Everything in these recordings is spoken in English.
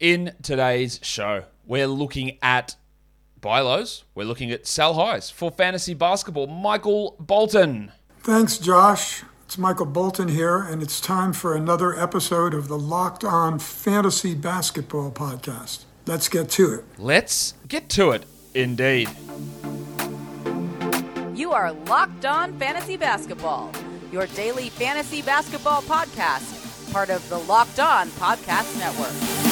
In today's show, we're looking at buy lows. We're looking at sell highs for fantasy basketball. Michael Bolton. Thanks, Josh. It's Michael Bolton here, and it's time for another episode of the Locked On Fantasy Basketball Podcast. Let's get to it. Let's get to it, indeed. You are Locked On Fantasy Basketball, your daily fantasy basketball podcast, part of the Locked On Podcast Network.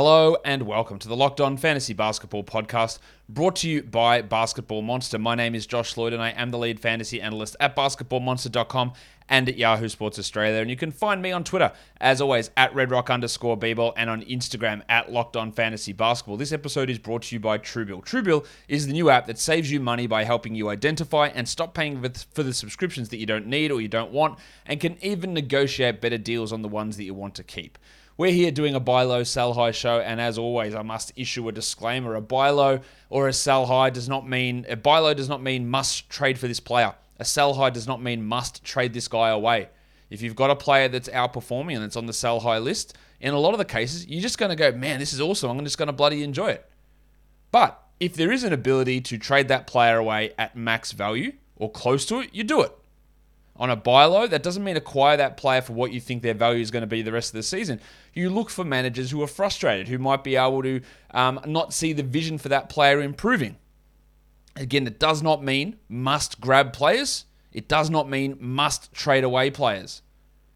Hello and welcome to the Locked On Fantasy Basketball Podcast, brought to you by Basketball Monster. My name is Josh Lloyd, and I am the lead fantasy analyst at basketballmonster.com and at Yahoo Sports Australia. And you can find me on Twitter, as always, at redrock underscore bball, and on Instagram at Locked On Fantasy Basketball. This episode is brought to you by Truebill. Truebill is the new app that saves you money by helping you identify and stop paying for the subscriptions that you don't need or you don't want, and can even negotiate better deals on the ones that you want to keep. We're here doing a buy low, sell high show, and as always, I must issue a disclaimer. A buy low or a sell high does not mean a buy low does not mean must trade for this player. A sell high does not mean must trade this guy away. If you've got a player that's outperforming and it's on the sell high list, in a lot of the cases, you're just going to go, man, this is awesome. I'm just going to bloody enjoy it. But if there is an ability to trade that player away at max value or close to it, you do it on a buy low, that doesn't mean acquire that player for what you think their value is going to be the rest of the season. You look for managers who are frustrated, who might be able to um, not see the vision for that player improving. Again, it does not mean must grab players. It does not mean must trade away players.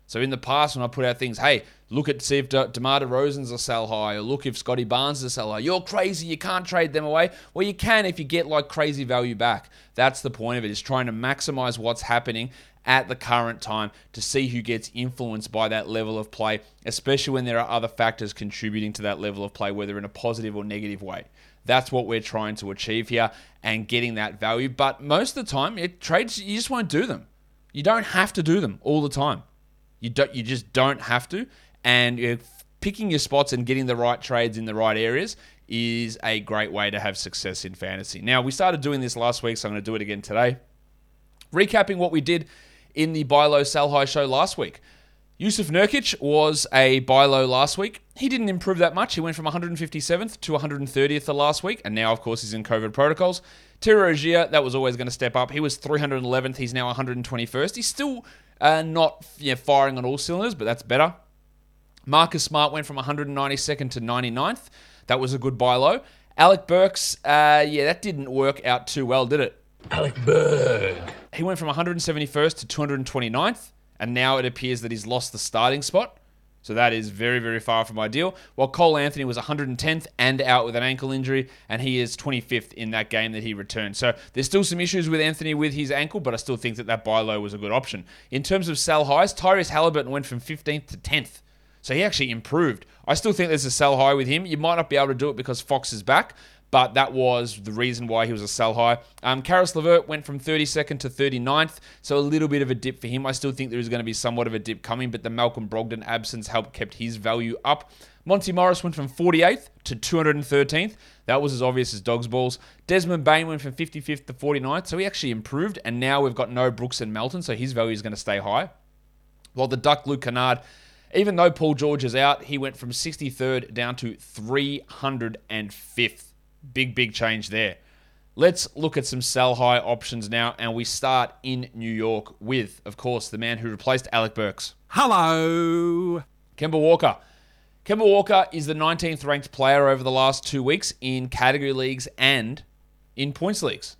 So in the past, when I put out things, hey, look at see if De- DeMar DeRozan's a sell high, or look if Scottie Barnes is a sell high. You're crazy. You can't trade them away. Well, you can if you get like crazy value back. That's the point of it. Is trying to maximize what's happening at the current time to see who gets influenced by that level of play, especially when there are other factors contributing to that level of play, whether in a positive or negative way. That's what we're trying to achieve here and getting that value. But most of the time, it, trades you just won't do them. You don't have to do them all the time. You don't. You just don't have to. And picking your spots and getting the right trades in the right areas is a great way to have success in fantasy. Now we started doing this last week, so I'm going to do it again today. Recapping what we did in the buy low sell high show last week. Yusuf Nurkic was a buy low last week. He didn't improve that much. He went from 157th to 130th the last week, and now, of course, he's in COVID protocols. Terry Rozier, that was always going to step up. He was 311th. He's now 121st. He's still uh, not you know, firing on all cylinders, but that's better. Marcus Smart went from 192nd to 99th. That was a good buy low. Alec Burks, uh, yeah, that didn't work out too well, did it? Alec Burks. He went from 171st to 229th, and now it appears that he's lost the starting spot. So that is very, very far from ideal. While Cole Anthony was 110th and out with an ankle injury, and he is 25th in that game that he returned. So there's still some issues with Anthony with his ankle, but I still think that that buy low was a good option. In terms of sell highs, Tyrese Halliburton went from 15th to 10th. So he actually improved. I still think there's a sell high with him. You might not be able to do it because Fox is back, but that was the reason why he was a sell high. Um, Caris LeVert went from 32nd to 39th, so a little bit of a dip for him. I still think there is going to be somewhat of a dip coming, but the Malcolm Brogdon absence helped kept his value up. Monty Morris went from 48th to 213th. That was as obvious as dog's balls. Desmond Bane went from 55th to 49th, so he actually improved, and now we've got no Brooks and Melton, so his value is going to stay high. While the Duck Luke Kennard even though Paul George is out, he went from 63rd down to 305th. Big, big change there. Let's look at some sell high options now, and we start in New York with, of course, the man who replaced Alec Burks. Hello. Kemba Walker. Kemba Walker is the 19th ranked player over the last two weeks in category leagues and in points leagues.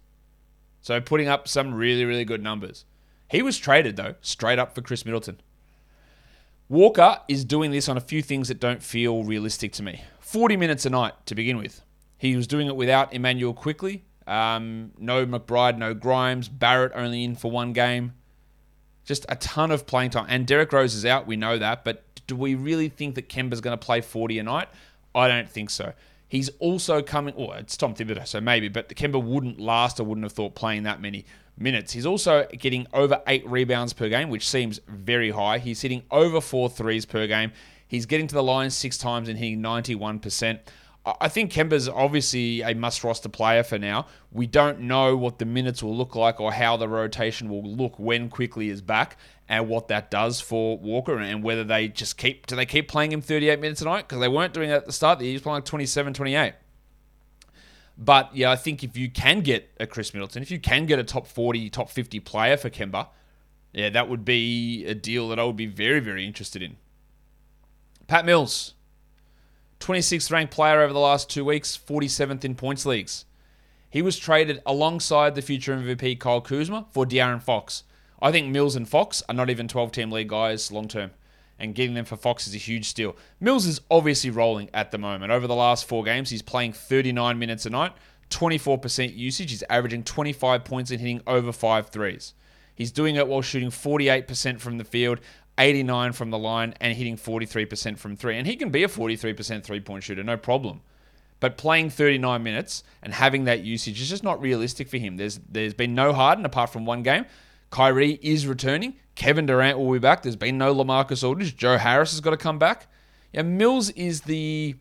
So putting up some really, really good numbers. He was traded, though, straight up for Khris Middleton. Walker is doing this on a few things that don't feel realistic to me. 40 minutes a night to begin with. He was doing it without Immanuel Quickley. Um, no McBride, no Grimes. Barrett only in for one game. Just a ton of playing time. And Derrick Rose is out, we know that. But do we really think that Kemba's going to play 40 a night? I don't think so. He's also coming, well, it's Tom Thibodeau, so maybe, but Kemba wouldn't last, I wouldn't have thought, playing that many minutes. He's also getting over eight rebounds per game, which seems very high. He's hitting over four threes per game. He's getting to the line six times and hitting 91%. I think Kemba's obviously a must roster player for now. We don't know what the minutes will look like or how the rotation will look when Quickley is back and what that does for Walker and whether they just keep do they keep playing him 38 minutes a night because they weren't doing that at the start. He was playing like 27, 28. But yeah, I think if you can get a Khris Middleton, if you can get a top 40, top 50 player for Kemba, yeah, that would be a deal that I would be very, very interested in. Pat Mills, 26th ranked player over the last two weeks, 47th in points leagues. He was traded alongside the future MVP Kyle Kuzma for De'Aaron Fox. I think Mills and Fox are not even 12 team league guys long term, and getting them for Fox is a huge steal. Mills is obviously rolling at the moment. Over the last four games, he's playing 39 minutes a night, 24% usage. He's averaging 25 points and hitting over five threes. He's doing it while shooting 48% from the field, 89 from the line, and hitting 43% from three. And he can be a 43% three point shooter, no problem. But playing 39 minutes and having that usage is just not realistic for him. There's there's been no Harden apart from one game. Kyrie is returning. Kevin Durant will be back. There's been no Lamarcus Aldridge. Joe Harris has got to come back. Yeah, Mills is the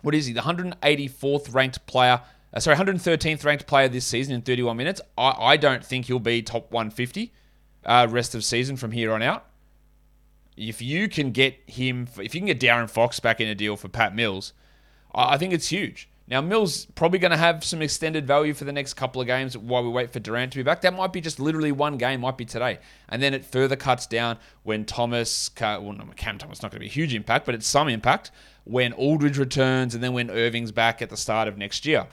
what is he? The 184th ranked player. Uh, sorry, 113th ranked player this season in 31 minutes. I, I don't think he'll be top 150 uh, rest of season from here on out. If you can get him, if you can get De'Aaron Fox back in a deal for Pat Mills, I, think it's huge. Now, Mills probably going to have some extended value for the next couple of games while we wait for Durant to be back. That might be just literally one game, might be today. And then it further cuts down when Thomas, well, Cam Thomas not going to be a huge impact, but it's some impact when Aldridge returns and then when Irving's back at the start of next year.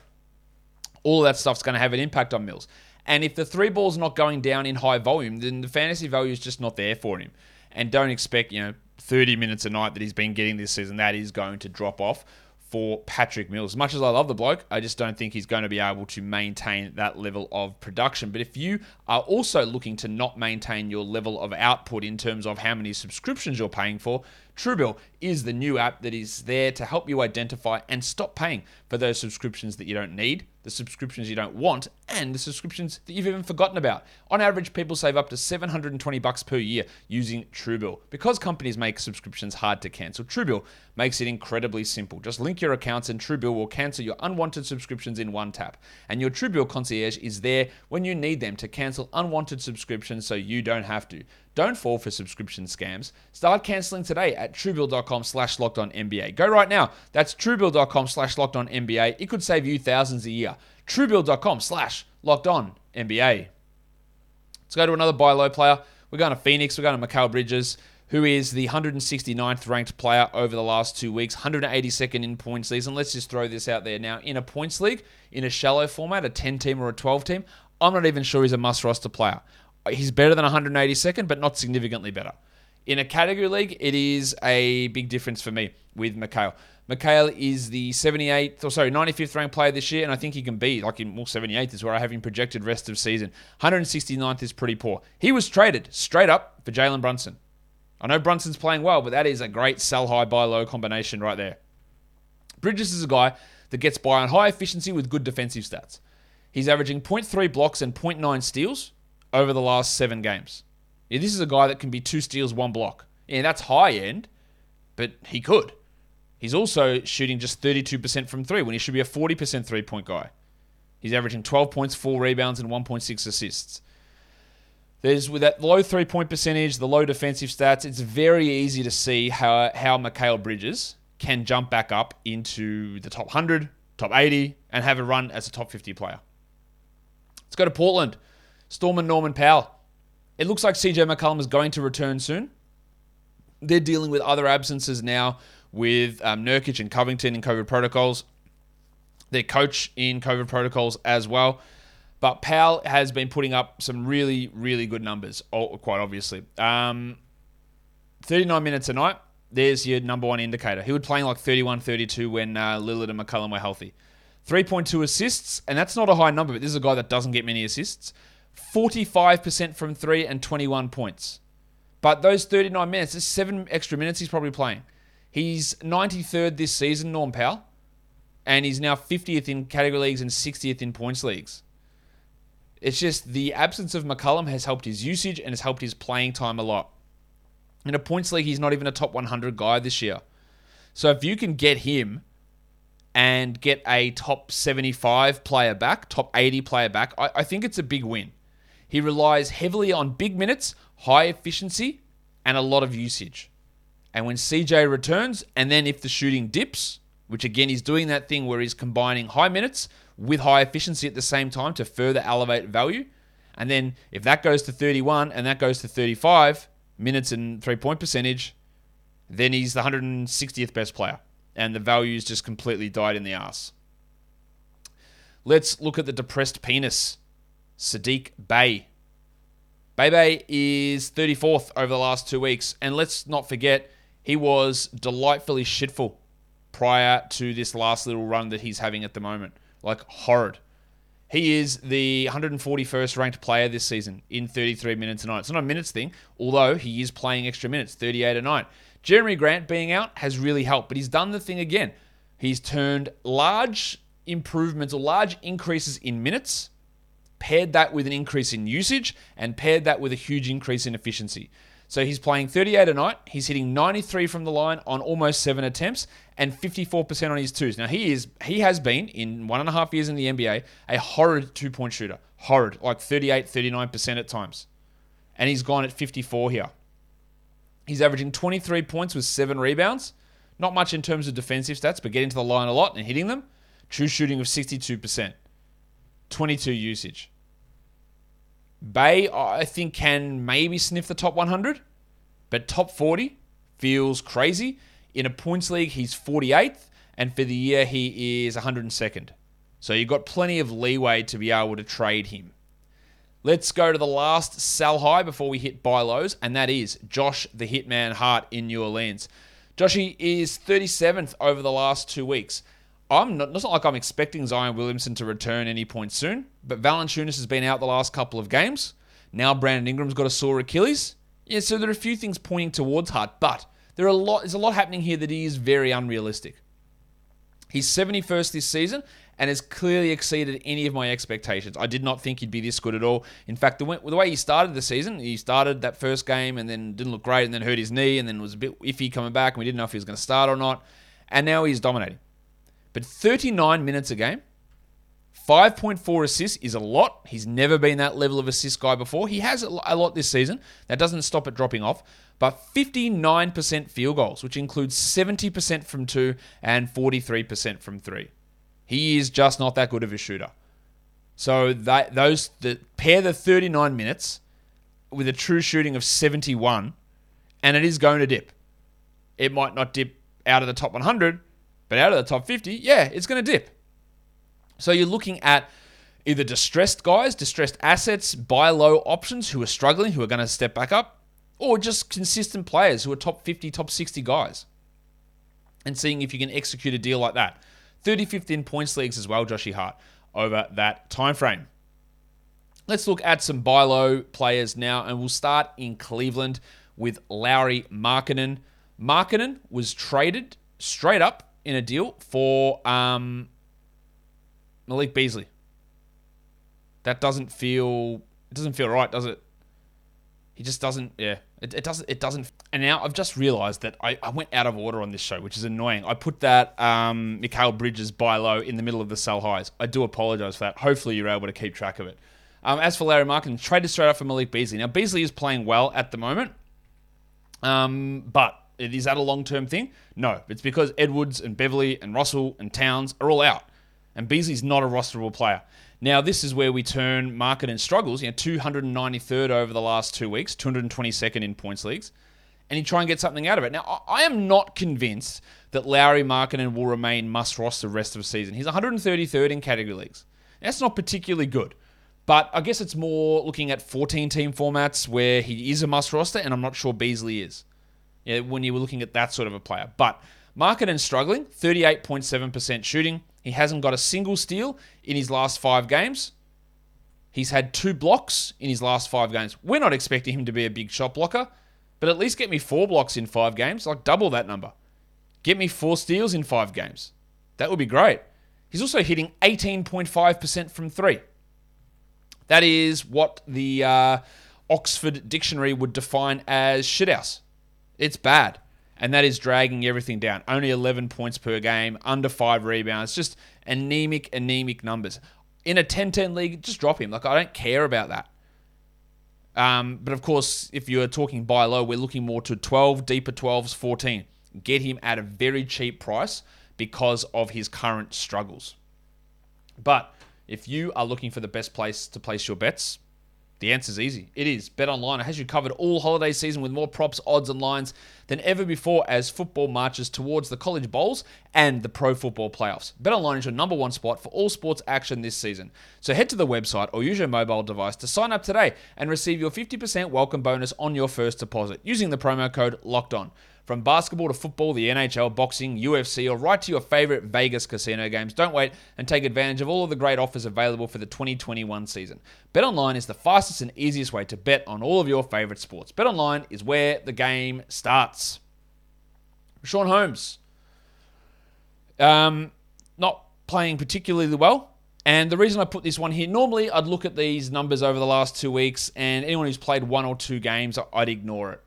All that stuff's going to have an impact on Mills. And if the three ball's not going down in high volume, then the fantasy value is just not there for him. And don't expect, you know, 30 minutes a night that he's been getting this season. That is going to drop off for Patrick Mills. As much as I love the bloke, I just don't think he's going to be able to maintain that level of production. But if you are also looking to not maintain your level of output in terms of how many subscriptions you're paying for, Truebill is the new app that is there to help you identify and stop paying for those subscriptions that you don't need, the subscriptions you don't want, and the subscriptions that you've even forgotten about. On average, people save up to 720 bucks per year using Truebill. Because companies make subscriptions hard to cancel, Truebill makes it incredibly simple. Just link your accounts and Truebill will cancel your unwanted subscriptions in one tap. And your Truebill concierge is there when you need them to cancel unwanted subscriptions so you don't have to. Don't fall for subscription scams. Start canceling today at truebill.com slash locked on NBA. Go right now. That's truebill.com slash locked on NBA. It could save you thousands a year. Truebill.com slash locked on NBA. Let's go to another buy low player. We're going to Phoenix. We're going to Mikal Bridges, who is the 169th ranked player over the last two weeks, 182nd in points. And let's just throw this out there now. In a points league, in a shallow format, a 10 team or a 12 team, I'm not even sure he's a must roster player. He's better than 182nd, but not significantly better. In a category league, it is a big difference for me with Mikal. Mikal is the 78th, or sorry, 95th ranked player this year, and I think he can be like in well, 78th is where I have him projected rest of season. 169th is pretty poor. He was traded straight up for Jalen Brunson. I know Brunson's playing well, but that is a great sell high, buy low combination right there. Bridges is a guy that gets by on high efficiency with good defensive stats. He's averaging 0.3 blocks and 0.9 steals over the last seven games. Yeah, this is a guy that can be two steals, one block. Yeah, that's high end, but he could. He's also shooting just 32% from three when he should be a 40% three point guy. He's averaging 12 points, four rebounds, and 1.6 assists. There's with that low three point percentage, the low defensive stats, it's very easy to see how how Mikal Bridges can jump back up into the top 100, top 80, and have a run as a top 50 player. Let's go to Portland. Storm and Norman Powell. It looks like CJ McCollum is going to return soon. They're dealing with other absences now with um, Nurkic and Covington in COVID protocols. Their coach in COVID protocols as well. But Powell has been putting up some really, really good numbers, quite obviously. Um, 39 minutes a night, there's your number one indicator. He was playing like 31 32 when uh, Lillard and McCollum were healthy. 3.2 assists, and that's not a high number, but this is a guy that doesn't get many assists. 45% from three and 21 points. But those 39 minutes, there's seven extra minutes he's probably playing. He's 93rd this season, Norm Powell, and he's now 50th in category leagues and 60th in points leagues. It's just the absence of McCollum has helped his usage and has helped his playing time a lot. In a points league, he's not even a top 100 guy this year. So if you can get him and get a top 75 player back, top 80 player back, I, I think it's a big win. He relies heavily on big minutes, high efficiency, and a lot of usage. And when CJ returns, and then if the shooting dips, which again he's doing that thing where he's combining high minutes with high efficiency at the same time to further elevate value. And then if that goes to 31 and that goes to 35 minutes and three point percentage, then he's the 160th best player. And the value's just completely died in the ass. Let's look at the depressed penis. Saddiq Bey. Bebe is 34th over the last two weeks. And let's not forget, he was delightfully shitful prior to this last little run that he's having at the moment. Like, horrid. He is the 141st ranked player this season in 33 minutes a night. It's not a minutes thing, although he is playing extra minutes, 38 a night. Jerami Grant being out has really helped, but he's done the thing again. He's turned large improvements or large increases in minutes, paired that with an increase in usage, and paired that with a huge increase in efficiency. So he's playing 38 a night. He's hitting 93 from the line on almost seven attempts and 54% on his twos. Now he is he has been in one and a half years in the NBA a horrid two point shooter, horrid like 38, 39% at times, and he's gone at 54 here. He's averaging 23 points with seven rebounds. Not much in terms of defensive stats, but getting to the line a lot and hitting them. True shooting of 62%. 22 usage. Bey, I think, can maybe sniff the top 100, but top 40 feels crazy. In a points league, he's 48th, and for the year, he is 102nd. So you've got plenty of leeway to be able to trade him. Let's go to the last sell high before we hit buy lows, and that is Josh the Hitman Hart in New Orleans. Joshy is 37th over the last two weeks. I'm not, it's not like I'm expecting Zion Williamson to return any point soon, but Valanciunas has been out the last couple of games. Now Brandon Ingram's got a sore Achilles. Yeah, so there are a few things pointing towards Hart, but there are a lot. There's a lot happening here that he is very unrealistic. He's 71st this season and has clearly exceeded any of my expectations. I did not think he'd be this good at all. In fact, the way, he started the season, he started that first game and then didn't look great and then hurt his knee and then was a bit iffy coming back and we didn't know if he was going to start or not. And now he's dominating. But 39 minutes a game, 5.4 assists is a lot. He's never been that level of assist guy before. He has a lot this season. That doesn't stop it dropping off. But 59% field goals, which includes 70% from two and 43% from three. He is just not that good of a shooter. So that those pair the 39 minutes with a true shooting of 71, and it is going to dip. It might not dip out of the top 100, but out of the top 50, yeah, it's going to dip. So you're looking at either distressed guys, distressed assets, buy low options who are struggling, who are going to step back up, or just consistent players who are top 50, top 60 guys. And seeing if you can execute a deal like that. 35th in points leagues as well, Joshy Hart, over that time frame. Let's look at some buy low players now, and we'll start in Cleveland with Lauri Markkanen. Markkanen was traded straight up in a deal for um, Malik Beasley. That doesn't feel it doesn't feel right, does it? He just doesn't. Yeah, it, it doesn't. It doesn't. And now I've just realised that I, I went out of order on this show, which is annoying. I put that um, Mikal Bridges buy low in the middle of the sell highs. I do apologise for that. Hopefully you're able to keep track of it. Um, as for Lauri Markkanen, traded straight up for Malik Beasley. Now Beasley is playing well at the moment, um, but is that a long term thing? No, it's because Edwards and Beverley and Russell and Towns are all out, and Beasley's not a rosterable player. Now, this is where we turn Markkanen struggles. You know, 293rd over the last two weeks, 222nd in points leagues, and you try and get something out of it. Now, I am not convinced that Lauri Markkanen will remain must roster the rest of the season. He's 133rd in category leagues. That's not particularly good. But I guess it's more looking at 14 team formats where he is a must roster, and I'm not sure Beasley is yeah, when you were looking at that sort of a player. But Markkanen struggling, 38.7% shooting. He hasn't got a single steal in his last five games. He's had two blocks in his last five games. We're not expecting him to be a big shot blocker, but at least get me four blocks in five games, like double that number. Get me four steals in five games. That would be great. He's also hitting 18.5% from three. That is what the uh, Oxford Dictionary would define as shithouse. It's bad. And that is dragging everything down. Only 11 points per game, under five rebounds, just anemic, anemic numbers. In a 10 10 league, just drop him. Like, I don't care about that. Um, but of course, if you're talking buy low, we're looking more to 12, deeper 12s, 14. Get him at a very cheap price because of his current struggles. But if you are looking for the best place to place your bets, the answer is easy. It is BetOnline. It has you covered all holiday season with more props, odds, and lines than ever before as football marches towards the college bowls and the pro football playoffs. BetOnline is your number one spot for all sports action this season. So head to the website or use your mobile device to sign up today and receive your 50% welcome bonus on your first deposit using the promo code LOCKED ON. From basketball to football, the NHL, boxing, UFC, or right to your favorite Vegas casino games, don't wait and take advantage of all of the great offers available for the 2021 season. BetOnline is the fastest and easiest way to bet on all of your favorite sports. BetOnline is where the game starts. Sean Holmes, um, not playing particularly well. And the reason I put this one here, normally I'd look at these numbers over the last two weeks, and anyone who's played one or two games, I'd ignore it.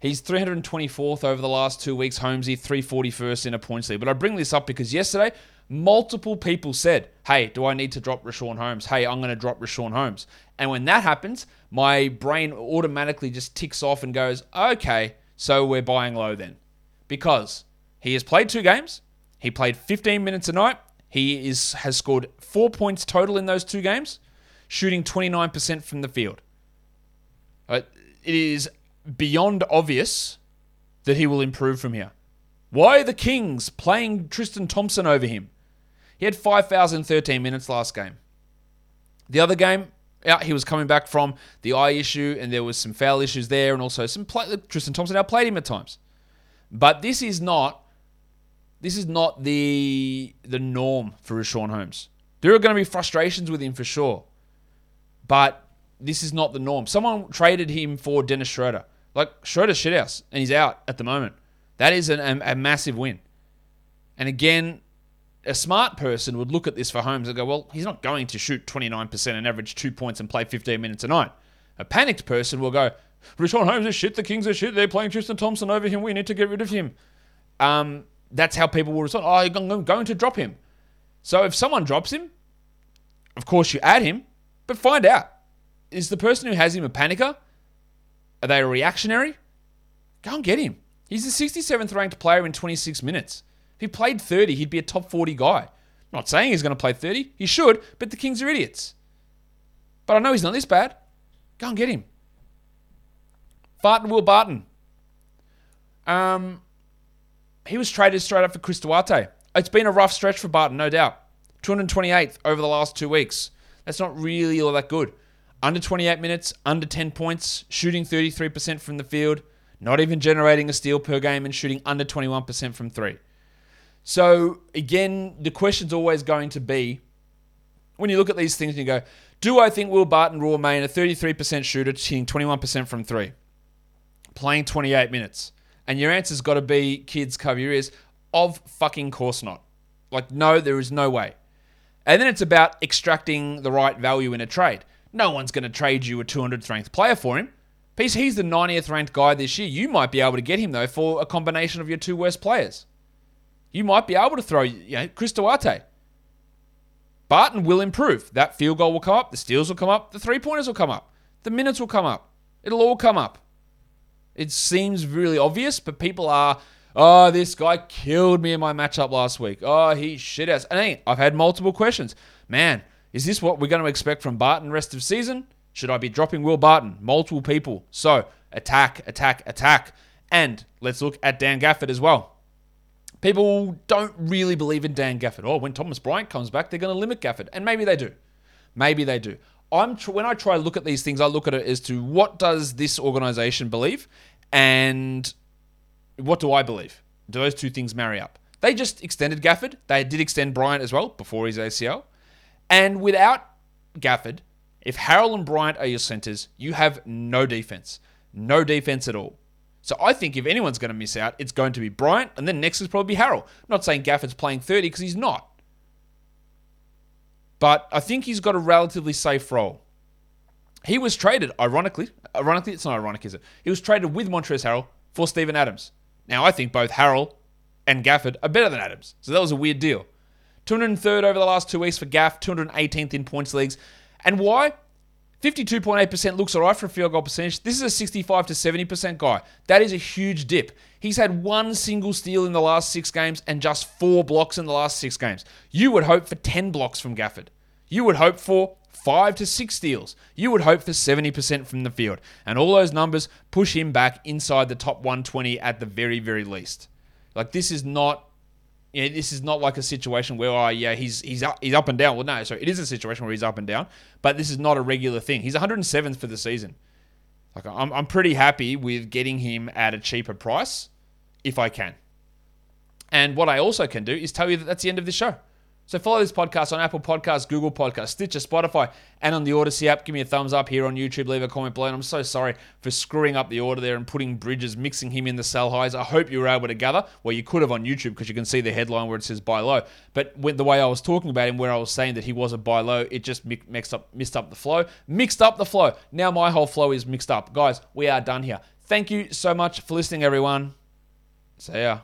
He's 324th over the last two weeks. Holmesy 341st in a points league. But I bring this up because yesterday, multiple people said, "Hey, do I need to drop Richaun Holmes? Hey, I'm going to drop Richaun Holmes." And when that happens, my brain automatically just ticks off and goes, "Okay, so we're buying low then," because he has played two games. He played 15 minutes a night. He is has scored four points total in those two games, shooting 29% from the field. Uh, It is beyond obvious that he will improve from here. Why are the Kings playing Tristan Thompson over him? He had 5,013 minutes last game. The other game, yeah, he was coming back from the eye issue, and there was some foul issues there, and also some play- Tristan Thompson outplayed him at times. But this is not this is not the the norm for Richaun Holmes. There are going to be frustrations with him for sure, but this is not the norm. Someone traded him for Dennis Schroeder. Like Schroeder's shithouse, and he's out at the moment. That is an, a, a massive win. And again, a smart person would look at this for Holmes and go, well, he's not going to shoot 29% and average two points and play 15 minutes a night. A panicked person will go, Richaun Holmes is shit, the Kings are shit, they're playing Tristan Thompson over him, we need to get rid of him. Um, that's how people will respond. Oh, I'm going to drop him. So if someone drops him, of course you add him, but find out is the person who has him a panicker? Are they a reactionary? Go and get him. He's the 67th ranked player in 26 minutes. If he played 30, he'd be a top 40 guy. I'm not saying he's going to play 30. He should, but the Kings are idiots. But I know he's not this bad. Go and get him. Barton Will Barton. Um, he was traded straight up for Chris Duarte. It's been a rough stretch for Barton, no doubt. 228th over the last two weeks. That's not really all that good. Under 28 minutes, under 10 points, shooting 33% from the field, not even generating a steal per game, and shooting under 21% from three. So, again, the question's always going to be when you look at these things and you go, do I think Will Barton will remain a 33% shooter, shooting 21% from three, playing 28 minutes? And your answer's got to be, kids, cover your ears, of fucking course not. Like, no, there is no way. And then it's about extracting the right value in a trade. No one's going to trade you a 200th ranked player for him. He's, he's the 90th ranked guy this year. You might be able to get him, though, for a combination of your two worst players. You might be able to throw, you know, Chris Duarte. Barton will improve. That field goal will come up. The steals will come up. The three pointers will come up. The minutes will come up. It'll all come up. It seems really obvious, but people are, oh, this guy killed me in my matchup last week. Oh, he shit ass. And hey, I've had multiple questions. Man, is this what we're going to expect from Barton rest of season? Should I be dropping Will Barton? Multiple people. So attack, attack, attack. And let's look at Dan Gafford as well. People don't really believe in Dan Gafford. Oh, when Thomas Bryant comes back, they're going to limit Gafford. And maybe they do. Maybe they do. I'm tr- when I try to look at these things, I look at it as to what does this organization believe and what do I believe? Do those two things marry up? They just extended Gafford. They did extend Bryant as well before his ACL. And without Gafford, if Harrell and Bryant are your centers, you have no defense. No defense at all. So I think if anyone's going to miss out, it's going to be Bryant, and then next is probably Harrell. I'm not saying Gafford's playing 30 because he's not. But I think he's got a relatively safe role. He was traded, ironically, ironically, it's not ironic, is it? He was traded with Montrezl Harrell for Steven Adams. Now, I think both Harrell and Gafford are better than Adams. So that was a weird deal. 203rd over the last two weeks for Gaff, 218th in points leagues. And why? 52.8% looks all right for a field goal percentage. This is a 65 to 70% guy. That is a huge dip. He's had one single steal in the last six games and just four blocks in the last six games. You would hope for 10 blocks from Gafford. You would hope for five to six steals. You would hope for 70% from the field. And all those numbers push him back inside the top 120 at the very, very least. Like this is not you know, this is not like a situation where oh yeah he's he's up, he's up and down. Well, no, so it is a situation where he's up and down, but this is not a regular thing. He's 107th for the season. Like I'm I'm pretty happy with getting him at a cheaper price if I can. And what I also can do is tell you that that's the end of the show. So follow this podcast on Apple Podcasts, Google Podcasts, Stitcher, Spotify, and on the Audacy app. Give me a thumbs up here on YouTube. Leave a comment below. And I'm so sorry for screwing up the order there and putting Bridges, mixing him in the sell highs. I hope you were able to gather. Well, you could have on YouTube because you can see the headline where it says buy low. But the way I was talking about him, where I was saying that he was a buy low, it just mixed up, mixed up the flow. Mixed up the flow. Now my whole flow is mixed up. Guys, we are done here. Thank you so much for listening, everyone. See ya.